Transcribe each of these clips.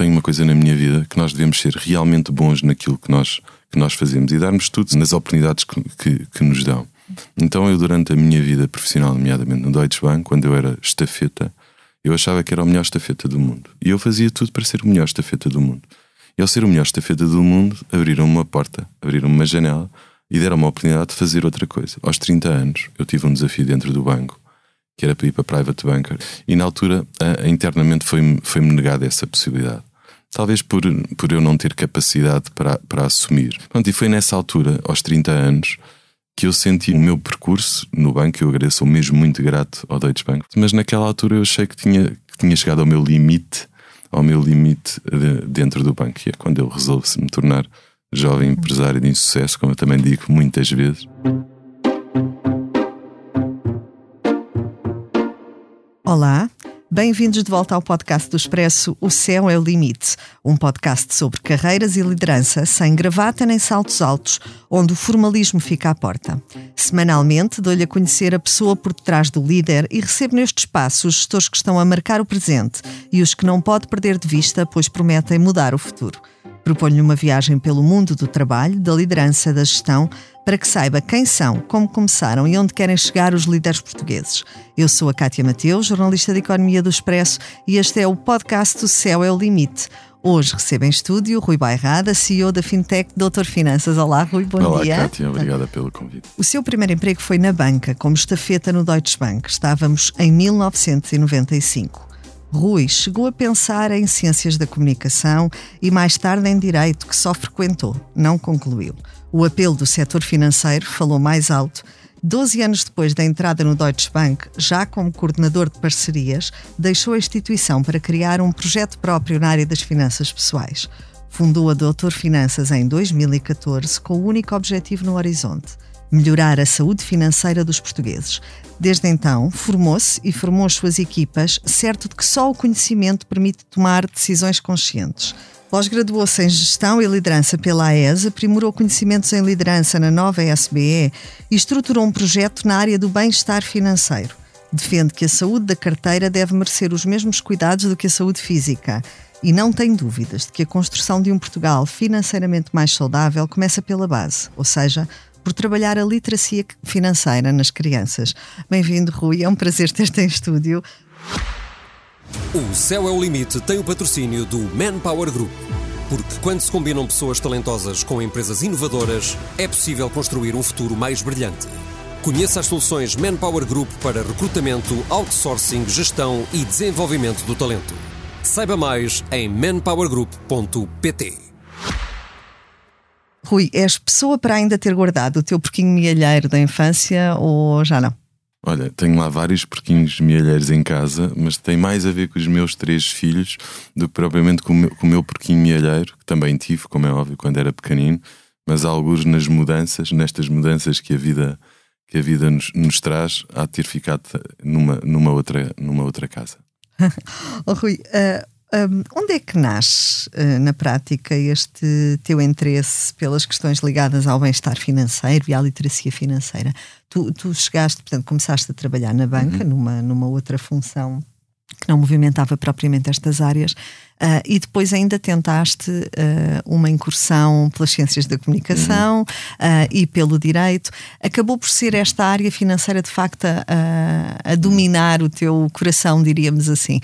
tenho uma coisa na minha vida que nós devemos ser realmente bons naquilo que nós, que nós fazemos e darmos tudo nas oportunidades que, que, que nos dão. Então, eu, durante a minha vida profissional, nomeadamente no Deutsche Bank, quando eu era estafeta, eu achava que era o melhor estafeta do mundo. E eu fazia tudo para ser o melhor estafeta do mundo. E ao ser o melhor estafeta do mundo, abriram uma porta, abriram uma janela e deram uma oportunidade de fazer outra coisa. Aos 30 anos, eu tive um desafio dentro do banco, que era para ir para Private Banker, e na altura, internamente, foi-me foi negada essa possibilidade. Talvez por, por eu não ter capacidade para, para assumir. Pronto, e foi nessa altura, aos 30 anos, que eu senti o meu percurso no banco. Eu agradeço, mesmo muito grato ao Deutsche Bank, mas naquela altura eu achei que tinha, que tinha chegado ao meu limite, ao meu limite de, dentro do banco, e é quando eu resolvo me tornar jovem empresário de insucesso, como eu também digo muitas vezes. Olá, Bem-vindos de volta ao podcast do Expresso O Céu é o Limite, um podcast sobre carreiras e liderança sem gravata nem saltos altos, onde o formalismo fica à porta. Semanalmente dou-lhe a conhecer a pessoa por detrás do líder e recebo neste espaço os gestores que estão a marcar o presente e os que não pode perder de vista, pois prometem mudar o futuro. Proponho-lhe uma viagem pelo mundo do trabalho, da liderança, da gestão, para que saiba quem são, como começaram e onde querem chegar os líderes portugueses. Eu sou a Cátia Mateus, jornalista de Economia do Expresso, e este é o podcast O Céu é o Limite. Hoje recebo em estúdio Rui Bairrada, CEO da Fintech Doutor Finanças. Olá, Rui, bom Olá, dia. Olá, Cátia, obrigada pelo convite. O seu primeiro emprego foi na banca, como estafeta no Deutsche Bank. Estávamos em 1995. Rui chegou a pensar em ciências da comunicação e mais tarde em direito, que só frequentou, não concluiu. O apelo do setor financeiro falou mais alto. Doze anos depois da entrada no Deutsche Bank, já como coordenador de parcerias, deixou a instituição para criar um projeto próprio na área das finanças pessoais. Fundou a Doutor Finanças em 2014 com o único objetivo no horizonte melhorar a saúde financeira dos portugueses. Desde então, formou-se e formou as suas equipas, certo de que só o conhecimento permite tomar decisões conscientes. Pós-graduou-se em Gestão e Liderança pela AES, aprimorou conhecimentos em liderança na nova SBE e estruturou um projeto na área do bem-estar financeiro. Defende que a saúde da carteira deve merecer os mesmos cuidados do que a saúde física e não tem dúvidas de que a construção de um Portugal financeiramente mais saudável começa pela base, ou seja, por trabalhar a literacia financeira nas crianças. Bem-vindo, Rui, é um prazer ter-te em estúdio. O Céu é o Limite tem o patrocínio do Manpower Group. Porque quando se combinam pessoas talentosas com empresas inovadoras, é possível construir um futuro mais brilhante. Conheça as soluções Manpower Group para recrutamento, outsourcing, gestão e desenvolvimento do talento. Saiba mais em manpowergroup.pt. Rui, és pessoa para ainda ter guardado o teu porquinho mielheiro da infância ou já não? Olha, tenho lá vários porquinhos mielheiros em casa, mas tem mais a ver com os meus três filhos do que propriamente com o meu, com o meu porquinho mielheiro, que também tive, como é óbvio, quando era pequenino, mas alguns nas mudanças, nestas mudanças que a vida, que a vida nos, nos traz, há de ter ficado numa, numa, outra, numa outra casa. oh, Rui, uh, um, onde é que nasce, uh, na prática, este teu interesse pelas questões ligadas ao bem-estar financeiro e à literacia financeira? Tu, tu, chegaste, portanto, começaste a trabalhar na banca, uhum. numa, numa outra função que não movimentava propriamente estas áreas, uh, e depois ainda tentaste uh, uma incursão pelas ciências da comunicação uhum. uh, e pelo direito. Acabou por ser esta área financeira, de facto, a, a dominar o teu coração, diríamos assim.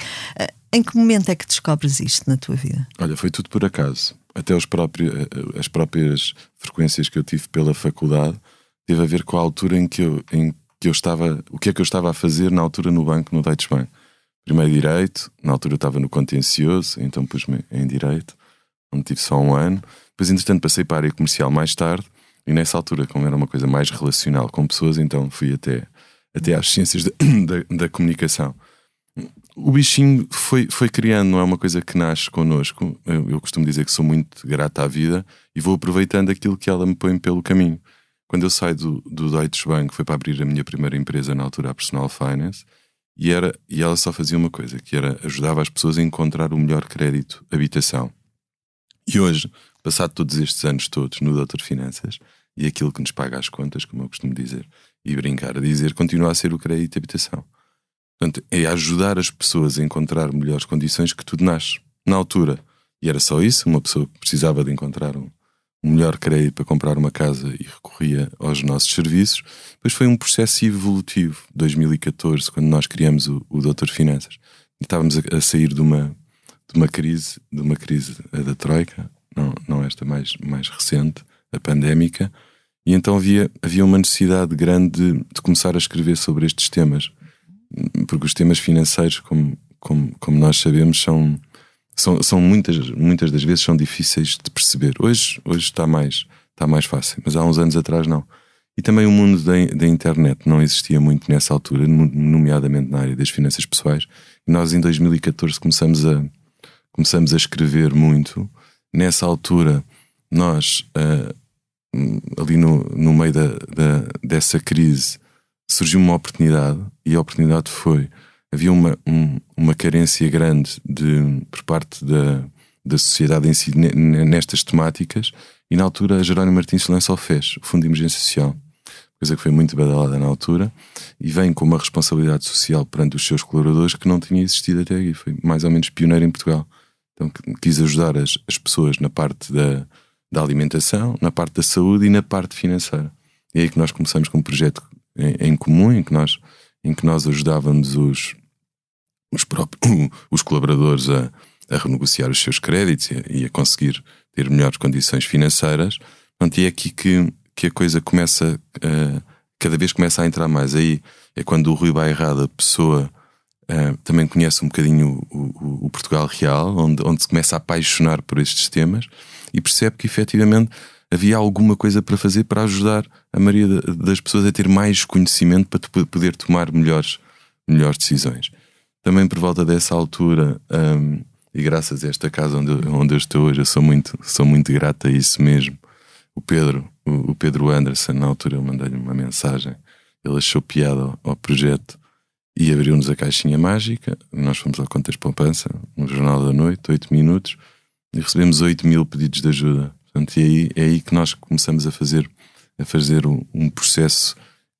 Em que momento é que descobres isto na tua vida? Olha, foi tudo por acaso. Até os próprios, eh, as próprias frequências que eu tive pela faculdade teve a ver com a altura em que eu, em que eu estava, o que é que eu estava a fazer na altura no banco, no Deutsche Bank. Primeiro direito, na altura eu estava no contencioso, então pus-me em direito, onde tive só um ano. Depois, entretanto, passei para a área comercial mais tarde, e nessa altura, como era uma coisa mais relacional com pessoas, então fui até, até às ciências da, da, da comunicação o bichinho foi, foi criando, não é uma coisa que nasce connosco. Eu, eu, costumo dizer que sou muito grato à vida e vou aproveitando aquilo que ela me põe pelo caminho. Quando eu saio do, do Deutsche Bank, foi para abrir a minha primeira empresa na altura, a Personal Finance, e, era, e ela só fazia uma coisa, que era ajudava as pessoas a encontrar o melhor crédito, habitação. E hoje, passado todos estes anos todos no Doutor Finanças, e aquilo que nos paga as contas, como eu costumo dizer, e brincar a dizer, continua a ser o crédito habitação. Portanto, é ajudar as pessoas a encontrar melhores condições que tudo nasce. Na altura, e era só isso, uma pessoa precisava de encontrar um, um melhor crédito para comprar uma casa e recorria aos nossos serviços. Depois foi um processo evolutivo, 2014, quando nós criamos o, o Doutor Finanças. Estávamos a, a, sair de uma, de uma crise, de uma crise da Troika, não, não esta mais, mais recente, a pandémica, e então havia, havia uma necessidade grande de, de começar a escrever sobre estes temas, porque os temas financeiros, como, como, como nós sabemos, são, são, são muitas, muitas das vezes são difíceis de perceber. Hoje, hoje está, mais, está mais fácil, mas há uns anos atrás não. E também o mundo da, da internet não existia muito nessa altura, nomeadamente na área das finanças pessoais. E nós em 2014 começamos a, começamos a escrever muito. Nessa altura, nós, uh, ali no, no meio da, da, dessa crise, surgiu uma oportunidade e a oportunidade foi havia uma, um, uma carência grande de, por parte da, da sociedade em si nestas temáticas e na altura a Jerónimo Martins lança o FES, o Fundo de Emergência Social, coisa que foi muito badalada na altura e vem com uma responsabilidade social perante os seus colaboradores que não tinha existido até aqui, foi mais ou menos pioneiro em Portugal. Então quis ajudar as, as pessoas na parte da, da alimentação, na parte da saúde e na parte financeira. E é aí que nós começamos com um projeto em, em comum, em que nós, em que nós ajudávamos os, os, próprios, os colaboradores a, a renegociar os seus créditos e a, e a, conseguir ter melhores condições financeiras. Portanto, e é aqui que, que a coisa começa, uh, cada vez começa a entrar mais. Aí é quando o Rui Bairrada, a pessoa, uh, também conhece um bocadinho o, o, o, Portugal real, onde, onde se começa a apaixonar por estes temas e percebe que efetivamente havia alguma coisa para fazer para ajudar a maioria das pessoas a ter mais conhecimento para poder tomar melhores, melhores decisões. Também por volta dessa altura, um, e graças a esta casa onde, eu, onde eu estou hoje, eu sou muito, sou muito grato a isso mesmo. O Pedro, o, o Pedro Anderson, na altura eu mandei-lhe uma mensagem, ele achou piada ao, ao projeto e abriu-nos a caixinha mágica. Nós fomos ao Contas Poupança, no Jornal da Noite, 8 minutos, e recebemos 8 mil pedidos de ajuda. Portanto, e aí, é aí que nós começamos a fazer, a fazer um, processo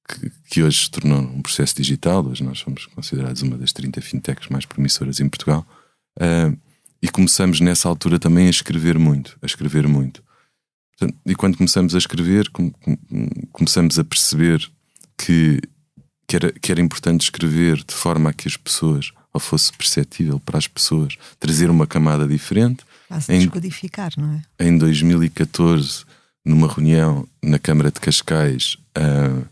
que, que, hoje se tornou um processo digital. Hoje nós somos considerados uma das 30 fintechs mais promissoras em Portugal. Uh, e começamos nessa altura também a escrever muito, a escrever muito. Portanto, e quando começamos a escrever, começamos a perceber que, que, era, que era importante escrever de forma a que as pessoas, ou fosse perceptível para as pessoas, trazer uma camada diferente. Em, descodificar, não é? Em 2014, numa reunião na Câmara de Cascais, uh,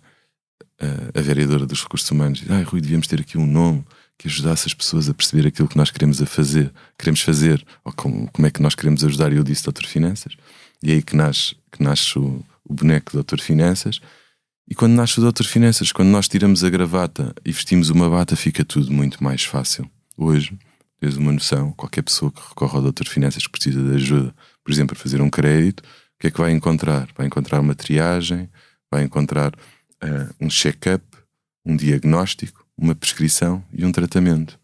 a, a vereadora dos recursos humanos diz: ah, Rui, devíamos ter aqui um nome que ajudasse as pessoas a perceber aquilo que nós queremos a fazer, queremos fazer, ou como, como é que nós queremos ajudar. E eu disse Doutor Finanças, e é aí que nasce, que nasce o, o boneco Doutor Finanças. E quando nasce o Doutor Finanças, quando nós tiramos a gravata e vestimos uma bata, fica tudo muito mais fácil. Hoje, tens uma noção, qualquer pessoa que recorre ao Doutor Finanças que precisa de ajuda, por exemplo, a fazer um crédito, o que é que vai encontrar? Vai encontrar uma triagem, vai encontrar uh, um check-up, um diagnóstico, uma prescrição e um tratamento.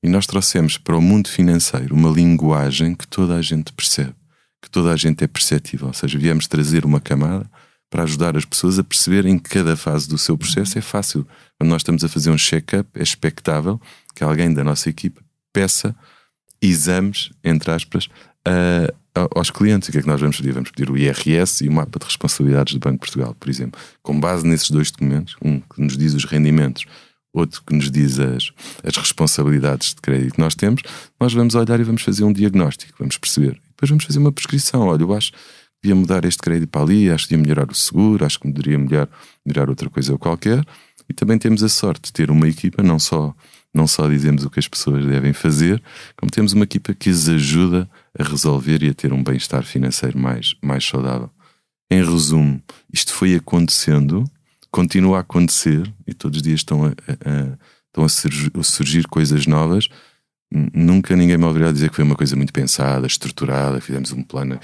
E nós trouxemos para o mundo financeiro uma linguagem que toda a gente percebe, que toda a gente é perceptível. Ou seja, viemos trazer uma camada para ajudar as pessoas a perceber em cada fase do seu processo. É fácil. Quando nós estamos a fazer um check-up, é expectável que alguém da nossa equipe peça exames, entre aspas, aos clientes. O que é que nós vamos pedir? Vamos pedir o IRS e o mapa de responsabilidades do Banco de Portugal, por exemplo. Com base nesses dois documentos, um que nos diz os rendimentos, outro que nos diz as, as responsabilidades de crédito que nós temos, nós vamos olhar e vamos fazer um diagnóstico, vamos perceber. Depois vamos fazer uma prescrição. Olha, eu acho que devia mudar este crédito para ali, acho que devia melhorar o seguro, acho que poderia melhorar, melhorar outra coisa qualquer. E também temos a sorte de ter uma equipa, não só não só dizemos o que as pessoas devem fazer, como temos uma equipa que as ajuda a resolver e a ter um bem-estar financeiro mais, mais saudável. Em resumo, isto foi acontecendo, continua a acontecer e todos os dias estão a, a, estão a, surgir, a surgir coisas novas. Nunca ninguém me ouvirá dizer que foi uma coisa muito pensada, estruturada, fizemos um plano.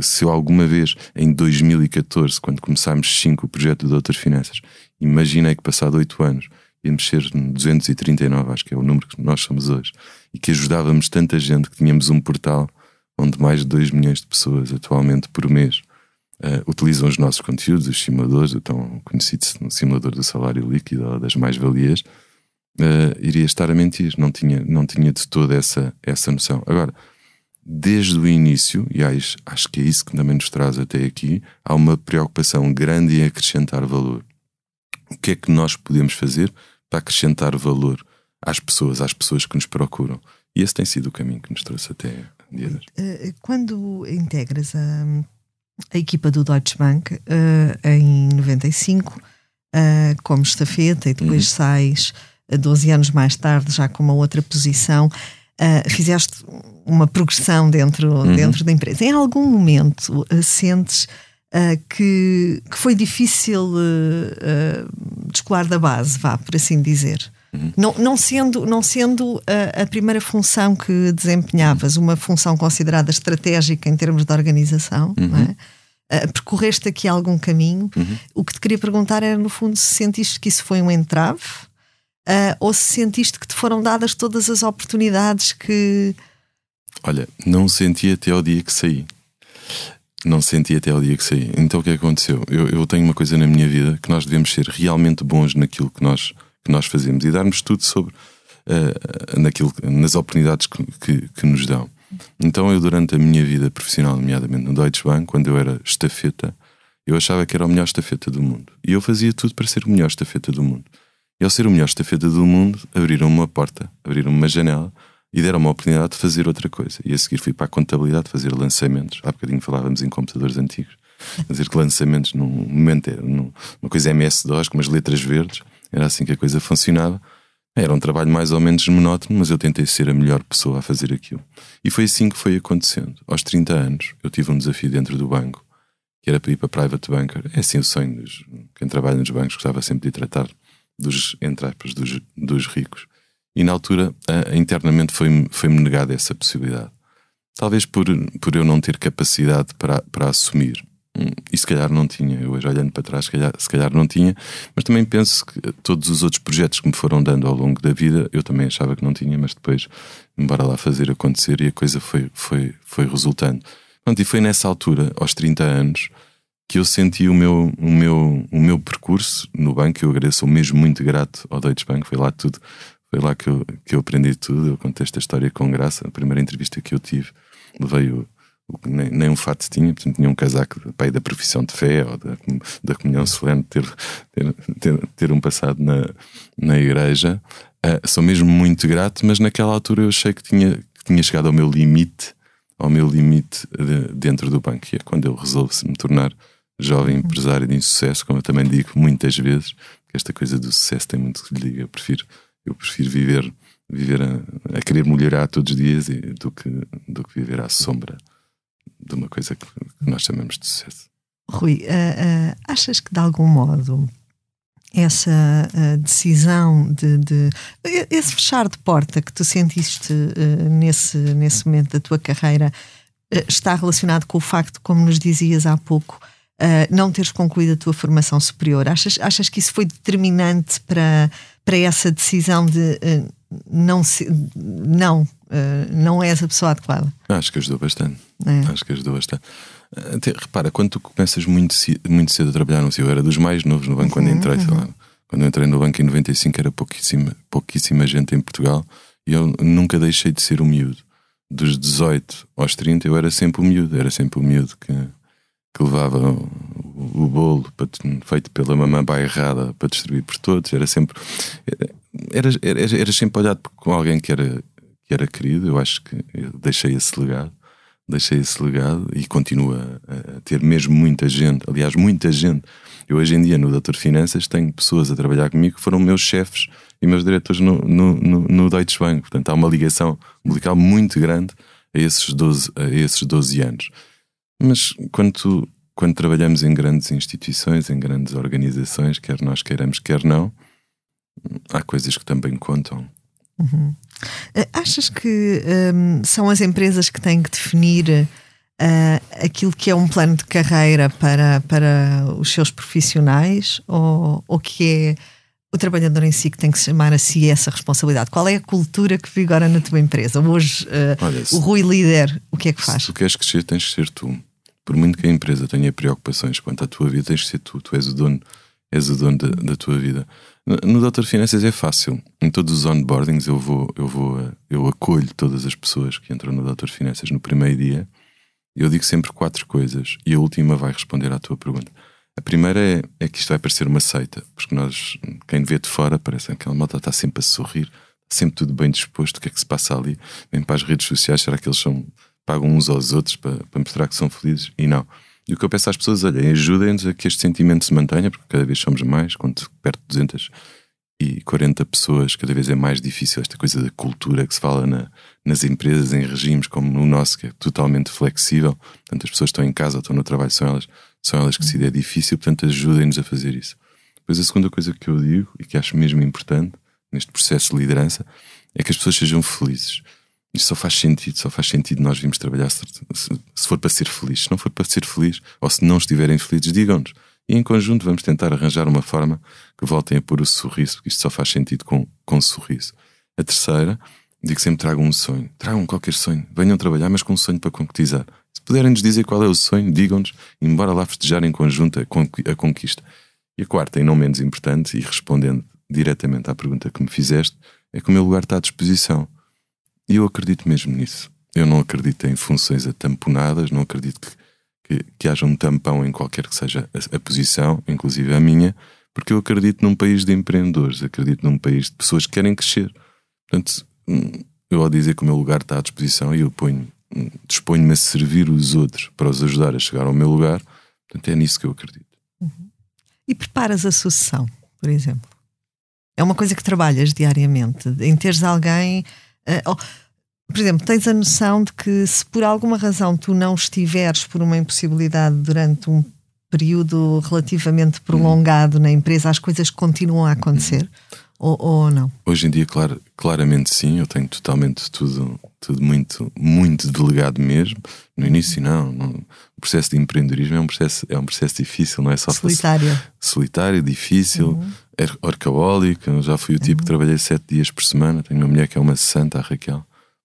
Se eu alguma vez, em 2014, quando começámos cinco o projeto do Doutor Finanças, imaginei que passado oito anos íamos ser 239, acho que é o número que nós somos hoje, e que ajudávamos tanta gente que tínhamos um portal onde mais de 2 milhões de pessoas atualmente por mês uh, utilizam os nossos conteúdos, os simuladores, o tão conhecido simulador do salário líquido ou das mais-valias, uh, iria estar a mentir, não tinha, não tinha de toda essa, essa noção. Agora, desde o início, e acho, acho que é isso que também nos traz até aqui, há uma preocupação grande em acrescentar valor. O que é que nós podemos fazer para acrescentar valor às pessoas, às pessoas que nos procuram? E esse tem sido o caminho que nos trouxe até dia de hoje. Quando integras a, a equipa do Deutsche Bank uh, em 95, uh, eh, como estafeta, e depois uhum. sais 12 anos mais tarde, já com uma outra posição, uh, fizeste uma progressão dentro, uhum. dentro da empresa. Em algum momento sentes uh, que, que foi difícil descolar da base, vá, por assim dizer? Uhum. Não, não sendo, não sendo a, a, primeira função que desempenhavas, uma função considerada estratégica em termos de organização, uhum. é? uh, percorreste aqui algum caminho. Uhum. O que te queria perguntar era, no fundo, se sentiste que isso foi um entrave uh, ou se sentiste que te foram dadas todas as oportunidades que. Olha, não senti até ao dia que saí. Não senti até ao dia que saí. Então o que aconteceu? Eu, eu tenho uma coisa na minha vida que nós devemos ser realmente bons naquilo que nós, que nós fazemos e darmos tudo sobre uh, naquilo, nas oportunidades que, que, que, nos dão. Então eu, durante a minha vida profissional, nomeadamente no Deutsche Bank, quando eu era estafeta, eu achava que era o melhor estafeta do mundo. E eu fazia tudo para ser o melhor estafeta do mundo. E ao ser o melhor estafeta do mundo, abriram uma porta, abriram uma janela e deram uma oportunidade de fazer outra coisa. E a seguir fui para a contabilidade fazer lançamentos. Há bocadinho falávamos em computadores antigos. Fazer lançamentos num momento, numa coisa MS-DOS com umas letras verdes. Era assim que a coisa funcionava. Era um trabalho mais ou menos monótono, mas eu tentei ser a melhor pessoa a fazer aquilo. E foi assim que foi acontecendo. Aos 30 anos, eu tive um desafio dentro do banco, que era para ir para Private Banker. É assim o sonho dos quem trabalha nos bancos, gostava sempre de tratar dos, entre aspas, dos, dos ricos. E na altura, internamente, foi-me foi negada essa possibilidade. Talvez por, por eu não ter capacidade para, para assumir. Hum, e se calhar não tinha. Eu hoje olhando para trás, se calhar, se calhar não tinha. Mas também penso que todos os outros projetos que me foram dando ao longo da vida, eu também achava que não tinha, mas depois, embora lá fazer acontecer e a coisa foi, foi, foi resultando. Pronto, e foi nessa altura, aos 30 anos, que eu senti o meu, o meu, o meu percurso no banco. Eu agradeço, mesmo muito grato ao Deutsche Bank. Foi lá tudo, foi lá que eu, que eu aprendi tudo. Eu contei esta história com graça. A primeira entrevista que eu tive, levei o, nem, nem um fato tinha, portanto, tinha um casaco de, pai da profissão de fé ou da, da comunhão solene, ter, ter, ter, ter um passado na, na igreja. Uh, sou mesmo muito grato, mas naquela altura eu achei que tinha, que tinha chegado ao meu limite, ao meu limite de, dentro do banco, e é quando eu resolvo me tornar jovem empresário de insucesso, como eu também digo muitas vezes, que esta coisa do sucesso tem muito que lhe diga. Eu prefiro, eu prefiro viver, viver a, a querer melhorar todos os dias e, do, que, do que viver à sombra de uma coisa que, que nós chamamos de sucesso. Rui, uh, uh, achas que de algum modo essa uh, decisão de, de, esse fechar de porta que tu sentiste nesse, nesse momento da tua carreira está relacionado com o facto, como nos dizias há pouco, não teres concluído a tua formação superior? Achas, achas que isso foi determinante para, para essa decisão de uh, não, se, não, uh, não és a pessoa adequada? Acho que ajudou bastante. É. Acho que ajudou bastante. Até, repara, quando tu começas muito, muito cedo a trabalhar no eu era dos mais novos no banco uhum, quando entrei, uhum. lá, quando entrei no banco em 95 era pouquíssima, pouquíssima gente em Portugal e eu nunca deixei de ser o miúdo. Dos 18 aos 30 eu era sempre o miúdo, era sempre o miúdo que, que levava o, bolo feito pela mamã bairrada para distribuir por todos. Era sempre. Era, era, era sempre olhado com alguém que era, que era querido. Eu acho que eu deixei esse legado. Deixei esse legado e continua a, ter mesmo muita gente. Aliás, muita gente. Eu hoje em dia no Doutor Finanças tenho pessoas a trabalhar comigo que foram meus chefes e meus diretores no, no, no, no Deutsche Bank. Portanto, há uma ligação umbilical muito grande a esses 12, a esses 12 anos. Mas quando, tu, quando trabalhamos em grandes instituições, em grandes organizações, quer nós queiramos, quer não, há coisas que também contam. Uhum. Eh, achas que um, são as empresas que têm que definir uh, aquilo que é um plano de carreira para, para os seus profissionais ou, ou que é o trabalhador em si que tem que chamar a si essa responsabilidade? Qual é a cultura que vigora na tua empresa? Hoje, uh, Olha, o Rui líder, o que é que faz? Se tu queres crescer, tens que ser tu por muito que a empresa tenha preocupações quanto à tua vida, tens de ser tu, tu és o dono és o dono da, da tua vida. No Doutor Finanças é fácil. Em todos os onboardings eu vou, eu vou, eh, eu acolho todas as pessoas que entram no Doutor Finanças no primeiro dia. Eu digo sempre quatro coisas e a última vai responder à tua pergunta. A primeira é, é que isto vai parecer uma seita, porque nós, quem vê de fora, parece que aquela malta está sempre a sorrir, sempre tudo bem disposto. O que é que se passa ali? Vem para as redes sociais, será que eles são, pagam uns aos outros para, para mostrar que são felizes? E não. E o que eu peço às pessoas, olha, ajudem-nos a que este sentimento se mantenha, porque cada vez somos mais, quando perto de 240 pessoas, cada vez é mais difícil esta coisa da cultura que se fala na, nas empresas, em regimes como no nosso, que é totalmente flexível. Portanto, as pessoas estão em casa, estão no trabalho, são elas, são elas que decidem, é difícil, portanto, ajudem-nos a fazer isso. Depois, a segunda coisa que eu digo, e que acho mesmo importante neste processo de liderança, é que as pessoas sejam felizes. Isto só faz sentido, só faz sentido nós vimos trabalhar se, se, for para ser feliz. Se não for para ser feliz, ou se não estiverem felizes, digam-nos. E em conjunto vamos tentar arranjar uma forma que voltem a pôr o sorriso, porque isto só faz sentido com, com sorriso. A terceira, digo sempre: tragam um sonho, tragam qualquer sonho, venham trabalhar, mas com um sonho para concretizar. Puderem nos dizer qual é o sonho, digam-nos, embora lá festejar em conjunto a conquista. E a quarta, e não menos importante, e respondendo diretamente à pergunta que me fizeste, é que o meu lugar está à disposição. E eu acredito mesmo nisso. Eu não acredito em funções atamponadas, não acredito que, que, que haja um tampão em qualquer que seja a, a, posição, inclusive a minha, porque eu acredito num país de empreendedores, acredito num país de pessoas que querem crescer. Portanto, hum, eu ao dizer que o meu lugar está à disposição e eu ponho, disponho-me a servir os outros para os ajudar a chegar ao meu lugar, portanto é nisso que eu acredito. Uhum. E preparas a sucessão, por exemplo? É uma coisa que trabalhas diariamente, em teres alguém Uh, oh, por exemplo, tens a noção de que se por alguma razão tu não estiveres por uma impossibilidade durante um período relativamente prolongado na empresa, as coisas continuam a acontecer? Ou, ou, não? Hoje em dia, claro, claramente sim, eu tenho totalmente tudo, tudo muito, muito delegado mesmo. No início, não, não, O processo de empreendedorismo é um processo, é um processo difícil, não é só solitário. Solitário, difícil. Uhum orcabólica. Já fui o tipo uhum. que trabalhei sete dias por semana. Tenho uma mulher que é uma santa, a Raquel.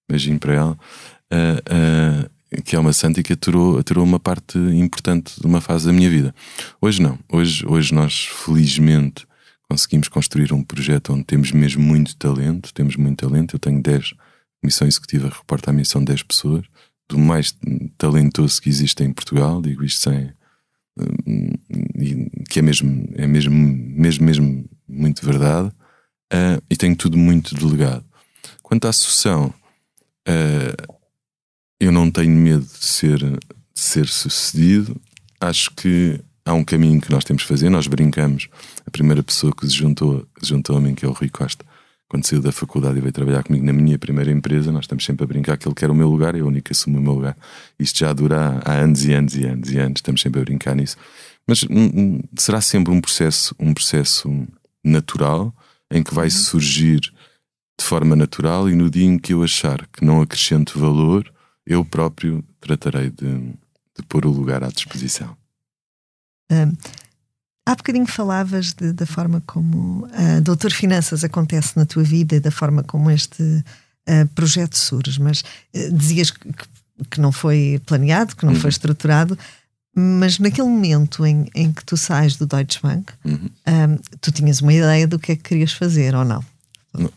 Beijinho para ela. Uh, uh, que é uma santa e que aturou, aturou uma parte importante de uma fase da minha vida. Hoje não. Hoje, hoje nós, felizmente, conseguimos construir um projeto onde temos mesmo muito talento. Temos muito talento. Eu tenho 10 missão executiva, reporta a missão 10 pessoas. Do mais talentoso que existe em Portugal. Digo isto sem que é mesmo, é mesmo, mesmo, mesmo muito verdade, uh, e tenho tudo muito delegado. Quanto à sucessão, uh, eu não tenho medo de ser, de ser sucedido. Acho que há um caminho que nós temos de fazer. Nós brincamos. A primeira pessoa que se juntou, se juntou a mim, que é o Rui Costa, quando saiu da faculdade e veio trabalhar comigo na minha primeira empresa, nós estamos sempre a brincar que ele quer o meu lugar, é o único que assume o meu lugar. Isto já dura há anos e anos e anos e anos, estamos sempre a brincar nisso. Mas hum, hum, será sempre um processo, um processo natural em que vai uhum. surgir de forma natural e no dia em que eu achar que não acrescento valor, eu próprio tratarei de, de pôr o lugar à disposição. Um Há bocadinho falavas de, da forma como a uh, Doutor Finanças acontece na tua vida e da forma como este uh, projeto surge, mas uh, dizias que, que, não foi planeado, que não uhum. foi estruturado, mas naquele momento em, em que tu sais do Deutsche Bank, uhum. tu tinhas uma ideia do que é que querias fazer ou não? não?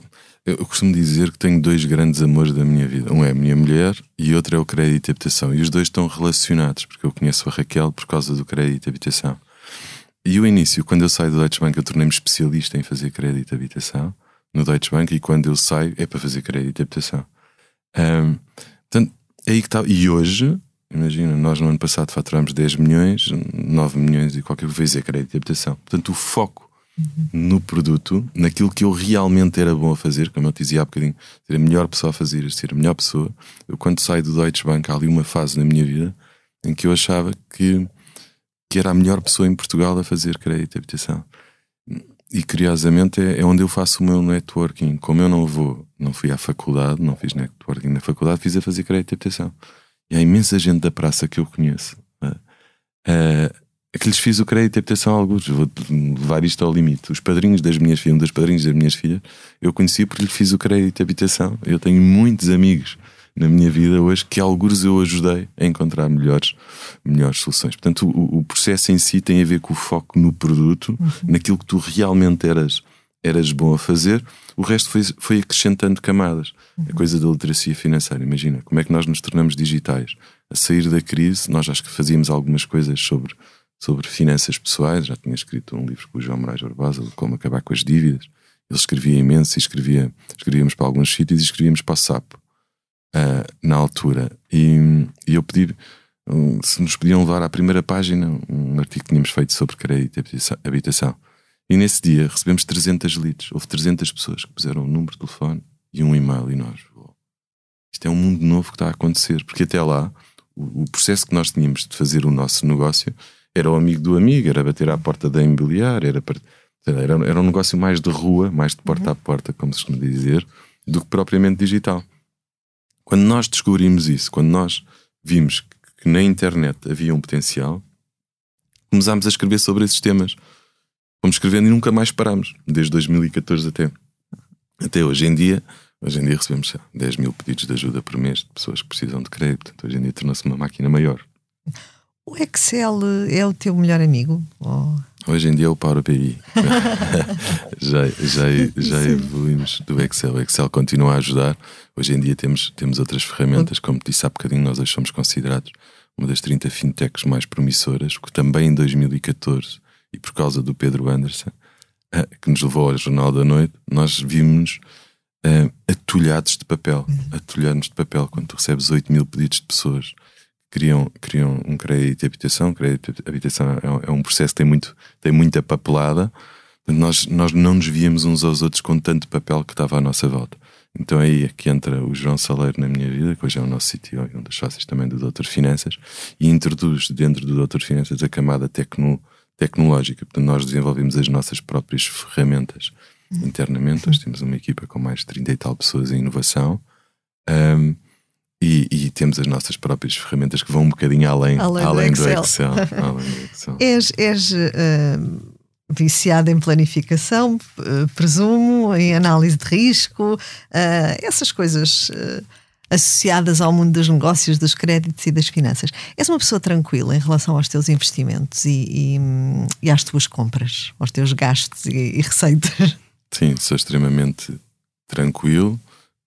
Eu costumo dizer que tenho dois grandes amores da minha vida. Um é a minha mulher e outro é o crédito e habitação. E os dois estão relacionados, porque eu conheço a Raquel por causa do crédito e habitação. E o início, quando eu saio do Deutsche Bank, eu tornei-me especialista em fazer crédito de habitação no Deutsche Bank e quando eu saio é para fazer crédito de habitação. Um, portanto, é aí que está. E hoje, imagina, nós no ano passado faturamos 10 milhões, 9 milhões e qualquer coisa é crédito de habitação. Portanto, o foco uhum. no produto, naquilo que eu realmente era bom a fazer, como eu te dizia há bocadinho, ser a melhor pessoa a fazer, ser a melhor pessoa. Eu, quando saio do Deutsche Bank, há ali uma fase na minha vida em que eu achava que que era a melhor pessoa em Portugal a fazer crédito e habitação. E curiosamente é, é, onde eu faço o meu networking. Como eu não vou, não fui à faculdade, não fiz networking na faculdade, fiz a fazer crédito e habitação. E há imensa gente da praça que eu conheço. Uh, que lhes fiz o crédito e habitação a alguns. Vou levar isto ao limite. Os padrinhos das minhas filhas, um dos padrinhos das minhas filhas, eu conheci porque lhes fiz o crédito e habitação. Eu tenho muitos amigos na minha vida hoje que alguns eu ajudei a encontrar melhores, melhores soluções. Portanto, o, o processo em si tem a ver com o foco no produto, uhum. naquilo que tu realmente eras, eras bom a fazer. O resto foi, foi acrescentando camadas. Uhum. A coisa da literacia financeira. Imagina, como é que nós nos tornamos digitais? A sair da crise, nós acho que fazíamos algumas coisas sobre, sobre finanças pessoais. Já tinha escrito um livro com o João Moraes Barbosa, Como Acabar com as Dívidas. Ele escrevia imenso e escrevia, escrevíamos para alguns sítios e escrevíamos para o Sapo uh, na altura. E, e eu pedi um, se nos podiam levar à primeira página um artigo que tínhamos feito sobre crédito e habitação. E nesse dia recebemos 300 leads. Houve 300 pessoas que puseram um número de telefone e um e-mail. E nós, oh, isto é um mundo novo que está a acontecer. Porque até lá, o, o processo que nós tínhamos de fazer o nosso negócio era o amigo do amigo, era bater à porta da imobiliária, era, era, era um negócio mais de rua, mais de porta uhum. a porta, como se costuma dizer, do que propriamente digital. Quando nós descobrimos isso, quando nós vimos que na internet havia um potencial, começámos a escrever sobre esses temas. Fomos escrevendo e nunca mais parámos, desde 2014 até, até hoje em dia. Hoje em dia recebemos 10 mil pedidos de ajuda por mês de pessoas que precisam de crédito. Hoje em dia tornou-se uma máquina maior. O Excel é o teu melhor amigo? Oh. Hoje em dia é o Power API. já, já, já evoluímos do Excel. O Excel continua a ajudar. Hoje em dia temos, temos outras ferramentas. Como disse há bocadinho, nós hoje somos considerados uma das 30 fintechs mais promissoras, que também em 2014, e por causa do Pedro Anderson, eh, que nos levou ao Jornal da Noite, nós vimos uh, atulhados de papel. Uhum. Atulhados de papel. Quando tu recebes 8 mil pedidos de pessoas criam, criam um crédito de habitação. Crédito de habitação é, é um processo que tem, muito, tem muita papelada. Nós, nós não nos víamos uns aos outros com tanto papel que estava à nossa volta. Então é aí é que entra o João Saleiro na minha vida, que hoje é o nosso CTO e um dos sócios também do Doutor Finanças, e introduz dentro do Doutor Finanças a camada tecno, tecnológica. Portanto, nós desenvolvemos as nossas próprias ferramentas internamente. Nós temos uma equipa com mais de 30 e tal pessoas em inovação. Um, e, e, temos as nossas próprias ferramentas que vão um bocadinho além, além, além do, Excel. Do Excel além do Excel. és, és uh, viciado em planificação, uh, presumo, em análise de risco, uh, essas coisas associadas ao mundo dos negócios, dos créditos e das finanças. És uma pessoa tranquila em relação aos teus investimentos e, e, e às tuas compras, aos teus gastos e, e receitas? Sim, sou extremamente tranquilo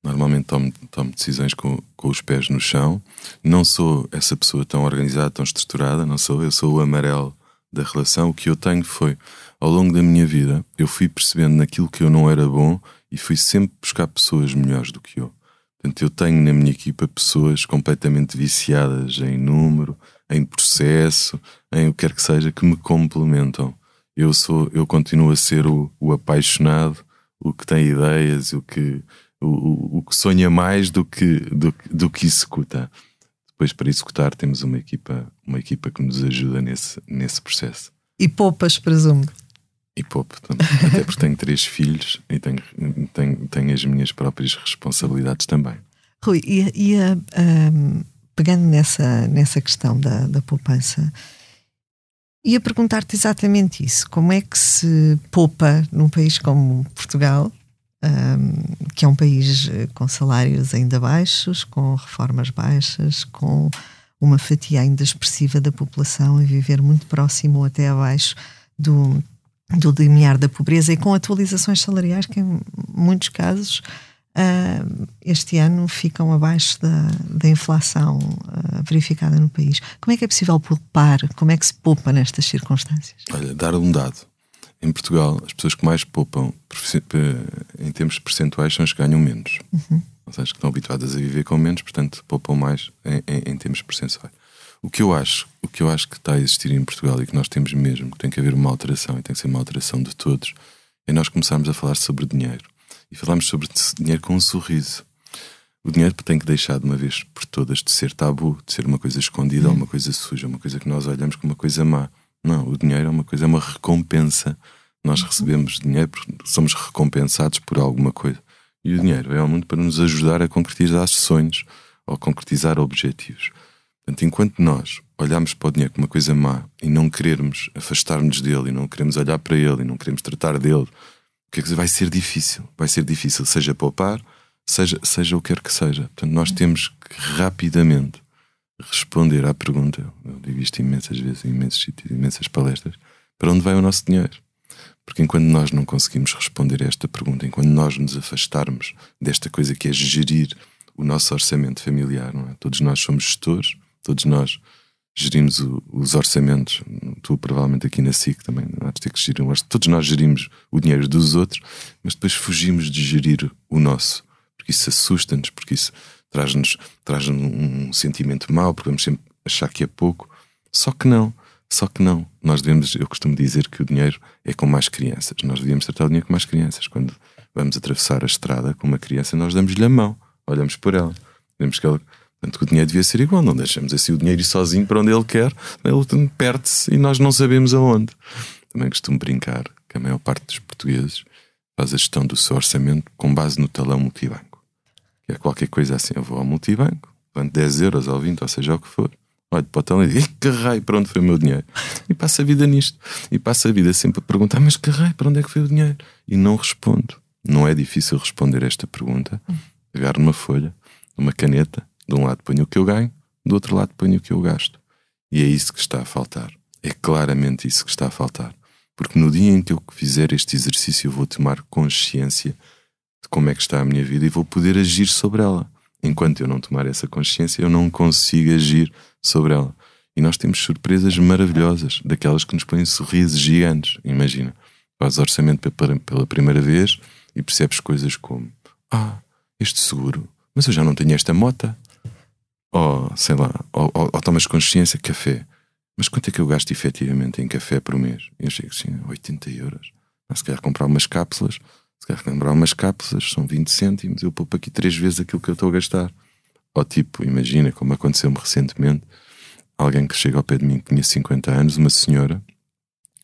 Normalmente tomo, tomo decisões com, com os pés no chão. Não sou essa pessoa tão organizada, tão estruturada, não sou. Eu sou o amarelo da relação. O que eu tenho foi, ao longo da minha vida, eu fui percebendo naquilo que eu não era bom e fui sempre buscar pessoas melhores do que eu. Portanto, eu tenho na minha equipa pessoas completamente viciadas em número, em processo, em o que quer que seja, que me complementam. Eu sou, eu continuo a ser o, o apaixonado, o que tem ideias, o que o, o, que sonha mais do que, do, do que executa. Depois, para executar, temos uma equipa, uma equipa que nos ajuda nesse, nesse processo. E poupas, presumo. E poupo também, até porque tenho três filhos e tenho, tenho, tenho as minhas próprias responsabilidades também. Rui, e, e um, pegando nessa, nessa questão da, da poupança, ia perguntar-te exatamente isso: como é que se poupa num país como Portugal, que é um país eh, com salários ainda baixos, com reformas baixas, com uma fatia ainda expressiva da população e viver muito próximo ou até abaixo do, do limiar da pobreza e com atualizações salariais que, em muitos casos, uh, este ano ficam abaixo da, da inflação uh, verificada no país. Como é que é possível poupar? Como é que se poupa nestas circunstâncias? Olha, dar um dado em Portugal, as pessoas que mais poupam em termos percentuais são as que ganham menos. Uhum. Ou seja, que estão habituadas a viver com menos, portanto, poupam mais em, em, em termos percentuais. O que eu acho, o que eu acho que está a existir em Portugal e que nós temos mesmo, que tem que haver uma alteração e tem que ser uma alteração de todos, é nós começarmos a falar sobre dinheiro. E falarmos sobre dinheiro com um sorriso. O dinheiro tem que deixar de uma vez por todas de ser tabu, de ser uma coisa escondida, uhum. uma coisa suja, uma coisa que nós olhamos como uma coisa má. Não, o dinheiro é uma coisa, é uma recompensa. Nós recebemos dinheiro porque somos recompensados por alguma coisa. E o dinheiro é muito para nos ajudar a concretizar sonhos ou concretizar objetivos. Portanto, enquanto nós olhamos para o dinheiro como uma coisa má e não queremos afastar-nos dele e não queremos olhar para ele e não queremos tratar dele, o que é que vai ser difícil? Vai ser difícil, seja poupar, seja, seja o que quer que seja. Portanto, nós temos que rapidamente responder à pergunta, eu digo isto imensas vezes, em imensos sítios, imensas palestras, para onde vai o nosso dinheiro? Porque enquanto nós não conseguimos responder a esta pergunta, enquanto nós nos afastarmos desta coisa que é gerir o nosso orçamento familiar, não é? Todos nós somos gestores, todos nós gerimos o, os orçamentos. Tu, provavelmente, aqui na SIC também há de ter que gerir um orçamento. Todos nós gerimos o dinheiro dos outros, mas depois fugimos de gerir o nosso, porque isso assusta-nos, porque isso traz-nos traz um, sentimento mau, porque vamos sempre achar que é pouco. Só que não. Só que não. Nós devemos, eu costumo dizer que o dinheiro é com mais crianças. Nós devíamos tratar o dinheiro com mais crianças. Quando vamos atravessar a estrada com uma criança, nós damos-lhe a mão, olhamos por ela. Vemos que ela. Portanto, o dinheiro devia ser igual, não deixamos assim o dinheiro ir sozinho para onde ele quer, ele perde-se e nós não sabemos aonde. Também costumo brincar que a maior parte dos portugueses faz a gestão do seu orçamento com base no talão multibanco. Que é qualquer coisa assim, eu vou ao multibanco, levanto 10 euros ou 20, ou seja o que for, olho para o e digo, que raio, para onde foi o meu dinheiro? E passo a vida nisto. E passo a vida sempre a perguntar, mas que raio, para onde é que foi o dinheiro? E não respondo. Não é difícil responder esta pergunta. Pegar numa folha, uma caneta, de um lado ponho o que eu ganho, do outro lado ponho o que eu gasto. E é isso que está a faltar. É claramente isso que está a faltar. Porque no dia em que eu fizer este exercício, eu vou tomar consciência como é que está a minha vida e vou poder agir sobre ela. Enquanto eu não tomar essa consciência, eu não consigo agir sobre ela. E nós temos surpresas maravilhosas, daquelas que nos põem sorrisos gigantes. Imagina, fazes orçamento pela primeira vez e percebes coisas como: Ah, este seguro, mas eu já não tenho esta mota. Ou, sei lá, ou, ou, ou tomas consciência, café. Mas quanto é que eu gasto efetivamente em café por mês? Eu chego assim, 80 euros. Mas se calhar comprar umas cápsulas, se calhar comprar umas cápsulas, são 20 cêntimos, eu poupo aqui três vezes aquilo que eu estou a gastar. Ou tipo, imagina, como aconteceu-me recentemente, alguém que chega ao pé de mim que tinha 50 anos, uma senhora,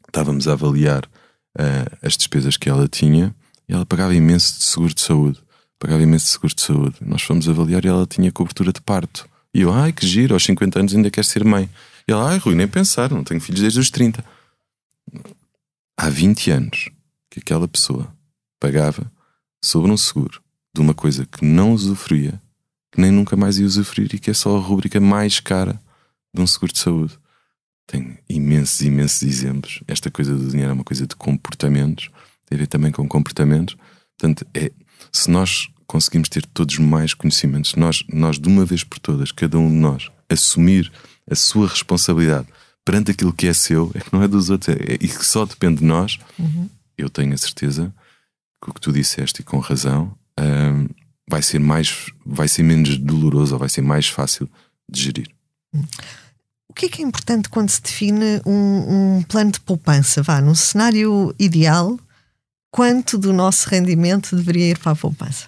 estávamos a avaliar uh, as despesas que ela tinha e ela pagava imenso de seguro de saúde. Pagava imenso de seguro de saúde. Nós fomos avaliar e ela tinha cobertura de parto. E eu, ai que giro, aos 50 anos ainda quer ser mãe. E ela, ai Rui, nem pensar, não tenho filhos desde os 30. Há 20 anos que aquela pessoa pagava sobre um seguro de uma coisa que não usufruía, que nem nunca mais ia usufruir e que é só a rubrica mais cara de um seguro de saúde. Tem imensos, imensos exemplos. Esta coisa do dinheiro é uma coisa de comportamentos, tem a ver também com comportamentos. Portanto, é, se nós conseguimos ter todos mais conhecimentos, nós, nós de uma vez por todas, cada um de nós, assumir a sua responsabilidade perante aquilo que é seu, é que não é dos outros, é, é, e que só depende de nós, uhum. eu tenho a certeza que o que tu disseste e com razão um, vai ser mais, vai ser menos doloroso ou vai ser mais fácil de gerir. O que é que é importante quando se define um, um plano de poupança? Vá, num cenário ideal, quanto do nosso rendimento deveria ir para a poupança?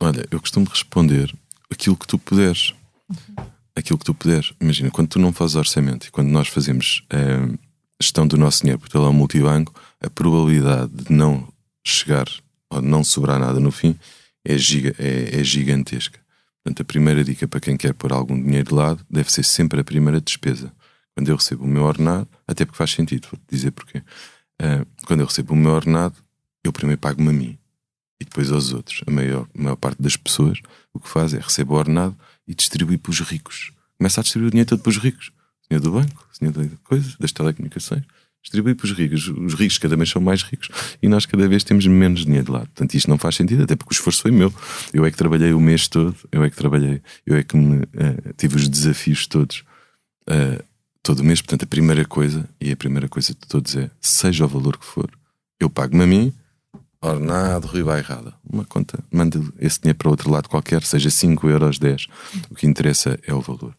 Olha, eu costumo responder aquilo que tu puderes. Uhum. Aquilo que tu puderes. Imagina, quando tu não fazes orçamento e quando nós fazemos a gestão do nosso dinheiro por lá multibanco, a probabilidade de não chegar ou não sobrar nada no fim é, giga, é, é gigantesca. Portanto, a primeira dica para quem quer pôr algum dinheiro de lado deve ser sempre a primeira despesa. Quando eu recebo o meu ordenado, até porque faz sentido, vou-te dizer porquê. Uh, quando eu recebo o meu ordenado, eu primeiro pago-me a mim e depois aos outros. A maior, a maior parte das pessoas o que faz é recebe o ordenado e distribui para os ricos. Começa a distribuir o dinheiro todo para os ricos. Dinheiro do banco, dinheiro da coisa, das telecomunicações. Distribui para os ricos. Os ricos cada vez são mais ricos e nós cada vez temos menos dinheiro de lado. Portanto, isto não faz sentido, até porque o esforço foi meu. Eu é que trabalhei o mês todo, eu é que trabalhei, eu é que me, uh, tive os desafios todos uh, todo o mês. Portanto, a primeira coisa, e a primeira coisa de todos é, seja o valor que for, eu pago-me a mim, ornado, Rui Bairrada. Uma conta, manda esse dinheiro para outro lado qualquer, seja 5 euros, 10. O que interessa é o valor.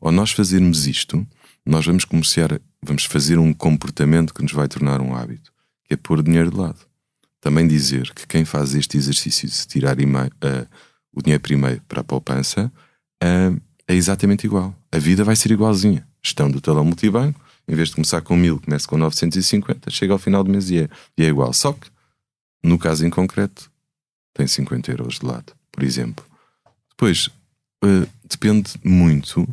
Ou nós fazermos isto, nós vamos começar, vamos fazer um comportamento que nos vai tornar um hábito, que é pôr dinheiro de lado. Também dizer que quem faz este exercício de tirar uh, o dinheiro primeiro para a poupança uh, é exatamente igual. A vida vai ser igualzinha. Gestão do talão multibanco, em vez de começar com 1000, começa com 950, chega ao final do mês e é, e é igual. Só que no caso em concreto, tem 50 euros de lado, por exemplo. Depois, uh, depende muito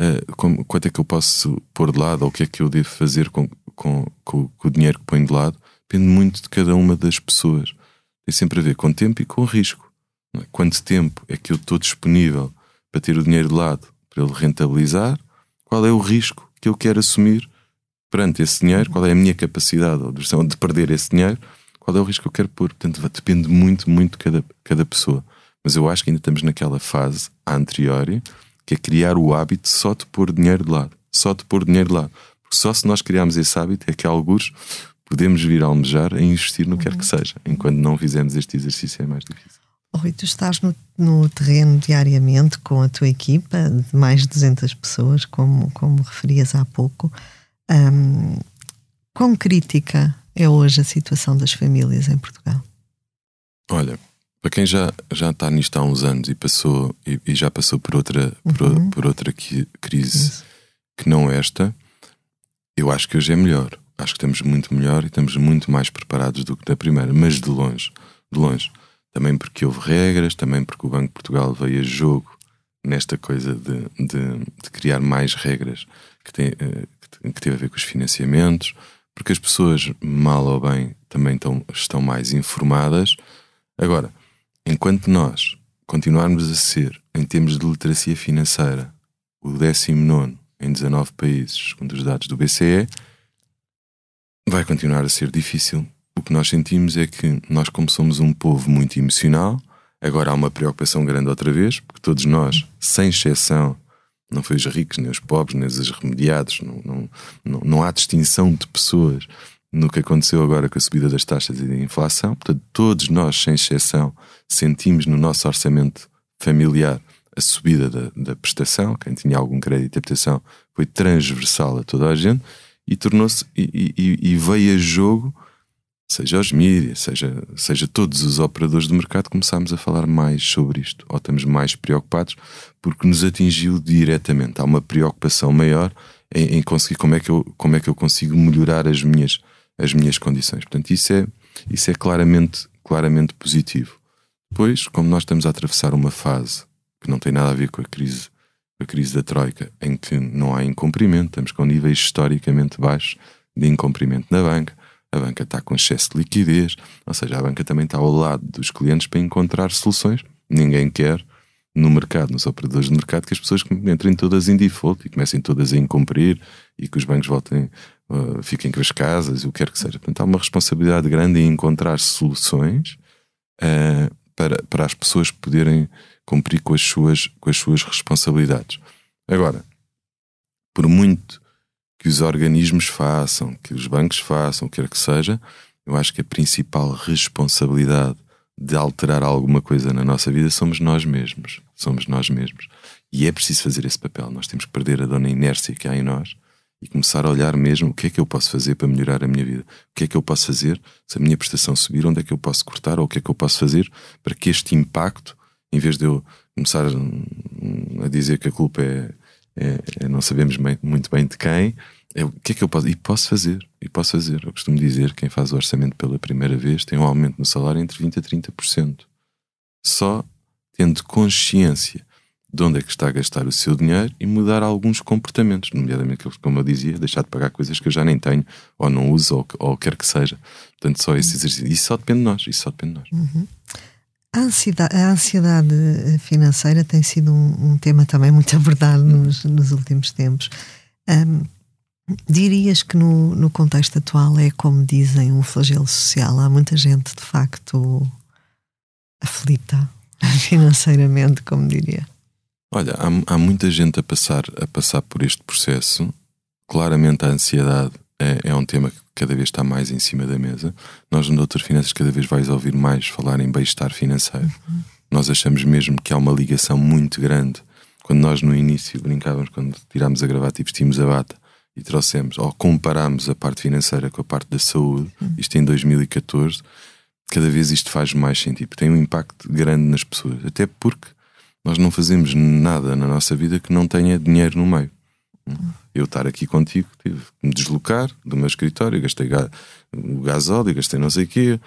uh, como, quanto é que eu posso pôr de lado ou o que é que eu devo fazer com, com, com, com o dinheiro que ponho de lado. Depende muito de cada uma das pessoas. Tem sempre a ver com tempo e com risco. É? Quanto tempo é que eu estou disponível para ter o dinheiro de lado para ele rentabilizar? Qual é o risco que eu quero assumir perante esse dinheiro? Qual é a minha capacidade ou de perder esse dinheiro? Qual é o risco que eu quero pôr? Portanto, depende muito, muito de cada, cada pessoa. Mas eu acho que ainda estamos naquela fase anterior que é criar o hábito só de pôr dinheiro de lado. Só de pôr dinheiro de lado. Porque só se nós criarmos esse hábito é que alguns podemos vir a almejar a investir no que quer que uhum. seja. Enquanto não fizermos este exercício é mais difícil. Rui, tu estás no, no, terreno diariamente com a tua equipa de mais de 200 pessoas, como, como referias há pouco. Um, quão crítica é hoje a situação das famílias em Portugal? Olha, para quem já, já está nisto há uns anos e, passou, e, e já passou por outra, por, uhum. por outra crise Isso. que não esta, eu acho que hoje é melhor. Acho que estamos muito melhor e estamos muito mais preparados do que da primeira, mas de longe, de longe. Também porque houve regras, também porque o Banco de Portugal veio a jogo nesta coisa de, de, de criar mais regras que, tem, eh, que teve a ver com os financiamentos, porque as pessoas, mal ou bem, também estão, estão mais informadas. Agora, enquanto nós continuarmos a ser, em termos de literacia financeira, o 19 em 19 países, segundo os dados do BCE, vai continuar a ser difícil. O que nós sentimos é que nós, como somos um povo muito emocional, agora há uma preocupação grande outra vez, porque todos nós, sem exceção, não foi os ricos, nem os pobres, nem os remediados, não, não, não, não há distinção de pessoas no que aconteceu agora com a subida das taxas e da inflação. Portanto, todos nós, sem exceção, sentimos no nosso orçamento familiar a subida da, da prestação. Quem tinha algum crédito de habitação foi transversal a toda a gente e tornou-se e, e, e, veio a jogo, seja os mídias, seja, seja todos os operadores do mercado, começámos a falar mais sobre isto, ou estamos mais preocupados, porque nos atingiu diretamente. Há uma preocupação maior em, em conseguir como é, que eu, como é que eu consigo melhorar as minhas, as minhas condições. Portanto, isso é, isso é claramente, claramente positivo. Depois, como nós estamos a atravessar uma fase que não tem nada a ver com a crise a crise da Troika, em que não há incumprimento, estamos com níveis historicamente baixos de incumprimento na banca, a banca está com excesso de liquidez, ou seja, a banca também está ao lado dos clientes para encontrar soluções. Ninguém quer no mercado, nos operadores de mercado, que as pessoas entrem todas em default e comecem todas a incumprir e que os bancos voltem, uh, fiquem com as casas, o que quer que seja. Portanto, há uma responsabilidade grande em encontrar soluções uh, para, para as pessoas poderem cumprir com as suas, com as suas responsabilidades. Agora, por muito que os organismos façam, que os bancos façam, quer que seja, eu acho que a principal responsabilidade de alterar alguma coisa na nossa vida somos nós mesmos. Somos nós mesmos. E é preciso fazer esse papel. Nós temos que perder a dona inércia que há em nós e começar a olhar mesmo o que é que eu posso fazer para melhorar a minha vida. O que é que eu posso fazer se a minha prestação subir, onde é que eu posso cortar ou o que é que eu posso fazer para que este impacto em vez de eu começar a dizer que a culpa é, é, é não sabemos bem, muito bem de quem, é o que é que eu posso. E posso fazer, e posso fazer. Eu costumo dizer quem faz o orçamento pela primeira vez tem um aumento no salário entre 20% a 30%. Só tendo consciência de onde é que está a gastar o seu dinheiro e mudar alguns comportamentos, nomeadamente, como eu dizia, deixar de pagar coisas que eu já nem tenho, ou não uso, ou, ou quer que seja. Portanto, só esse exercício. Isso só depende de nós. Isso só depende de nós. Uhum. A ansiedade, a ansiedade, financeira tem sido um, um tema também muito abordado nos, nos últimos tempos. Um, dirias que no, no contexto atual é como dizem um flagelo social? Há muita gente de facto aflita financeiramente, como diria. Olha, há, há muita gente a passar, a passar por este processo. Claramente a ansiedade é, é um tema que cada vez está mais em cima da mesa. Nós no Doutor Finanças cada vez vais ouvir mais falar em bem-estar financeiro. Uhum. Nós achamos mesmo que há uma ligação muito grande. Quando nós no início brincávamos, quando tirámos a gravata e vestimos a bata e trouxemos, ou comparámos a parte financeira com a parte da saúde, uhum. isto em 2014, cada vez isto faz mais sentido, tem um impacto grande nas pessoas. Até porque nós não fazemos nada na nossa vida que não tenha dinheiro no meio. Eu estar aqui contigo, tive que me deslocar do meu escritório, gastei o gasóleo, gastei não sei o quê,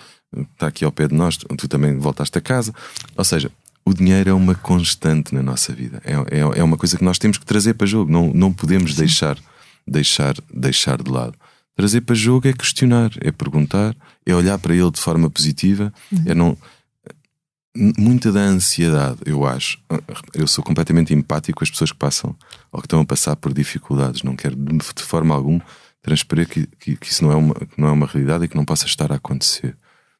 está aqui ao pé de nós, tu também voltaste a casa. Ou seja, o dinheiro é uma constante na nossa vida, é, é, é uma coisa que nós temos que trazer para jogo, não, não podemos deixar, deixar, deixar de lado. Trazer para jogo é questionar, é perguntar, é olhar para ele de forma positiva, uhum. é não muita da ansiedade, eu acho. Eu sou completamente empático com as pessoas que passam ou que estão a passar por dificuldades. Não quero de forma alguma transparecer que, que, que, isso não é, uma, não é uma realidade e que não possa estar a acontecer.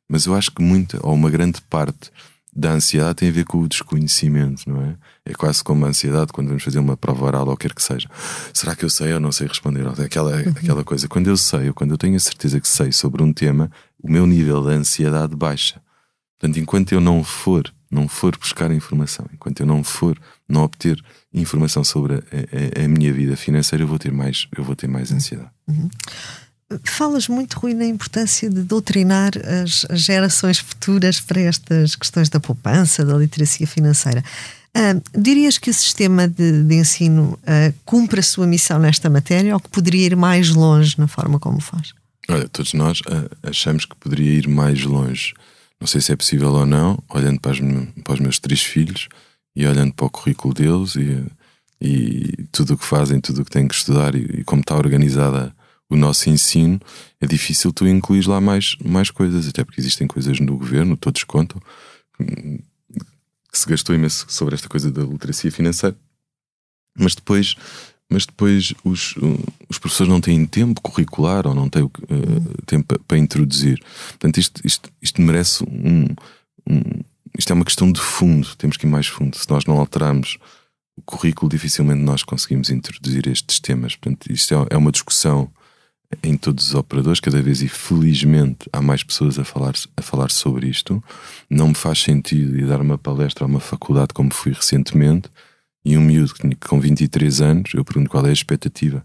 Mas eu acho que muita, ou uma grande parte da ansiedade tem a ver com o desconhecimento, não é? É quase como a ansiedade quando vamos fazer uma prova oral ou quer que seja. Será que eu sei ou não sei responder? Aquela, uhum. aquela coisa. Quando eu sei ou quando eu tenho a certeza que sei sobre um tema, o meu nível de ansiedade baixa. Portanto, enquanto eu não for, não for buscar informação, enquanto eu não for, não obter informação sobre a, a, a minha vida financeira, eu vou ter mais, eu vou ter mais ansiedade. Uhum. Falas muito, Rui, na importância de doutrinar as, gerações futuras para estas questões da poupança, da literacia financeira. Dirias que o sistema de, de ensino uh, cumpre a sua missão nesta matéria ou que poderia ir mais longe na forma como faz? Olha, todos nós uh, achamos que poderia ir mais longe. Não sei se é possível ou não, olhando para, as, para os meus três filhos e olhando para o currículo deles e, e tudo o que fazem, tudo o que têm que estudar e, e como está organizada o nosso ensino, é difícil tu incluir lá mais, mais coisas, até porque existem coisas no governo, todos contam, que se gastou imenso sobre esta coisa da literacia financeira, mas depois, mas depois os, os professores não têm tempo curricular ou não têm uh, tempo para introduzir. Portanto, isto, isto, isto merece um, um. Isto é uma questão de fundo, temos que ir mais fundo. Se nós não alterarmos o currículo, dificilmente nós conseguimos introduzir estes temas. Portanto, isto é, é uma discussão em todos os operadores, cada vez e felizmente há mais pessoas a falar, a falar sobre isto. Não me faz sentido ir dar uma palestra a uma faculdade como fui recentemente e um miúdo com 23 anos, eu pergunto qual é a expectativa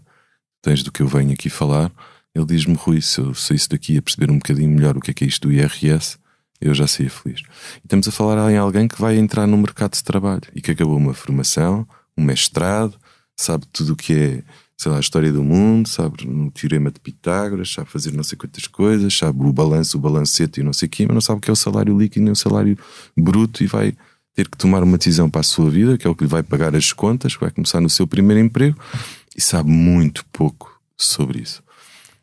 tens do que eu venho aqui falar. Ele diz-me, Rui, se eu saísse daqui a perceber um bocadinho melhor o que é que é isto do IRS, eu já saía feliz. E estamos a falar em alguém que vai entrar no mercado de trabalho e que acabou uma formação, um mestrado, sabe tudo o que é sei lá, a história do mundo, sabe no teorema de Pitágoras, sabe fazer não sei quantas coisas, sabe o balanço, o balancete e não sei o quê, mas não sabe o que é o salário líquido nem o salário bruto e vai ter que tomar uma decisão para a sua vida, que é o que lhe vai pagar as contas, que vai começar no seu primeiro emprego e sabe muito pouco sobre isso.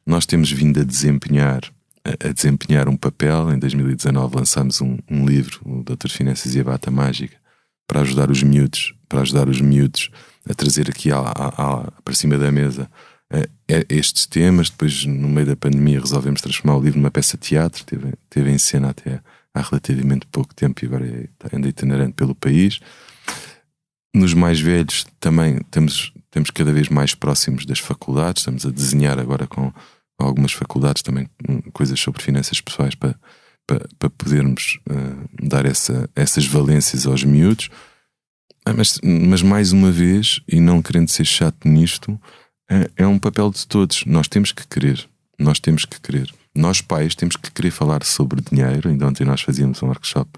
Nós temos vindo a desempenhar a, desempenhar um papel. Em 2019 lançámos um, um livro, o Doutor Finanças e a Bata Mágica, para ajudar os miúdos, para ajudar os miúdos a trazer aqui à, à, para cima da mesa uh, estes temas. Depois, no meio da pandemia, resolvemos transformar o livro numa peça de teatro. Teve, teve em cena até há relativamente pouco tempo e agora é, anda itinerante pelo país. Nos mais velhos também temos, temos cada vez mais próximos das faculdades. Estamos a desenhar agora com algumas faculdades também hum, coisas sobre finanças pessoais para, para, para podermos uh, dar essa, essas valências aos miúdos. Ah, mas, mas mais uma vez, e não querendo ser chato nisto, é, é um papel de todos. Nós temos que querer. Nós temos que querer. Nós, pais, temos que querer falar sobre dinheiro. Ainda ontem nós fazíamos um workshop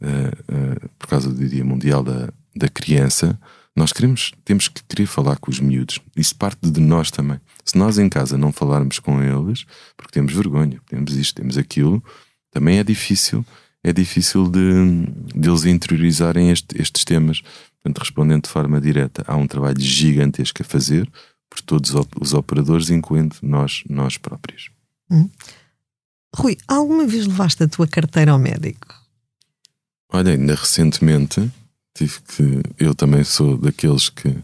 uh, uh, por causa do Dia Mundial da, da Criança. Nós queremos, temos que querer falar com os miúdos. Isso parte de nós também. Se nós em casa não falarmos com eles, porque temos vergonha, temos isto, temos aquilo, também é difícil é difícil de, de eles interiorizarem este, estes temas. Portanto, respondendo de forma direta, há um trabalho gigantesco a fazer por todos os operadores, incluindo nós, nós próprios. Hum. Rui, alguma vez levaste a tua carteira ao médico? Olha, ainda recentemente tive que. Eu também sou daqueles que,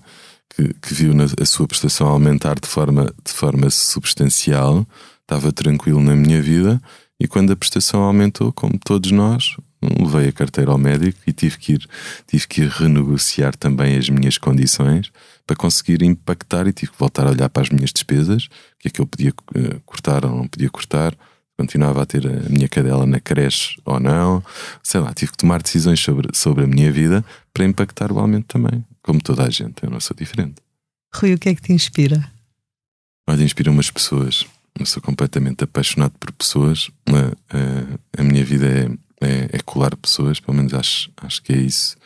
que, que viu na, a sua prestação aumentar de forma, de forma substancial, estava tranquilo na minha vida e quando a prestação aumentou, como todos nós, levei a carteira ao médico e tive que ir, tive que ir renegociar também as minhas condições para conseguir impactar e tive que voltar a olhar para as minhas despesas, o que é que eu podia uh, cortar ou não podia cortar, continuava a ter a minha cadela na creche ou não, sei lá, tive que tomar decisões sobre, sobre a minha vida para impactar o aumento também, como toda a gente, eu não sou diferente. Rui, o que é que te inspira? Olha, inspira umas pessoas eu sou completamente apaixonado por pessoas. A, a, a minha vida é, é, é, colar pessoas, pelo menos acho, acho que é isso.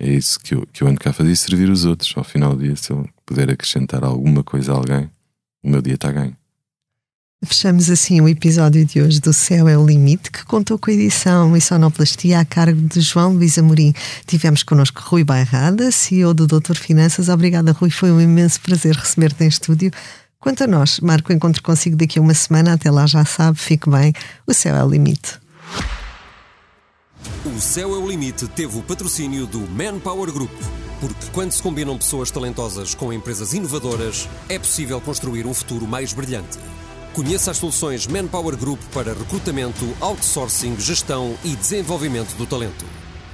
É isso que eu, que eu ando cá a fazer servir os outros. Ao final do dia, se eu puder acrescentar alguma coisa a alguém, o meu dia está ganho. Fechamos assim o episódio de hoje do Céu é o Limite, que contou com a edição e sonoplastia a cargo de João Luís Amorim. Tivemos connosco Rui Bairrada, CEO do Doutor Finanças. Obrigada, Rui. Foi um imenso prazer receber-te em estúdio. Quanto a nós, marco o encontro consigo daqui a uma semana. Até lá já sabe, fique bem. O céu é o limite. O Céu é o Limite teve o patrocínio do Manpower Group. Porque quando se combinam pessoas talentosas com empresas inovadoras, é possível construir um futuro mais brilhante. Conheça as soluções Manpower Group para recrutamento, outsourcing, gestão e desenvolvimento do talento.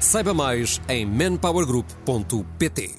Saiba mais em manpowergroup.pt.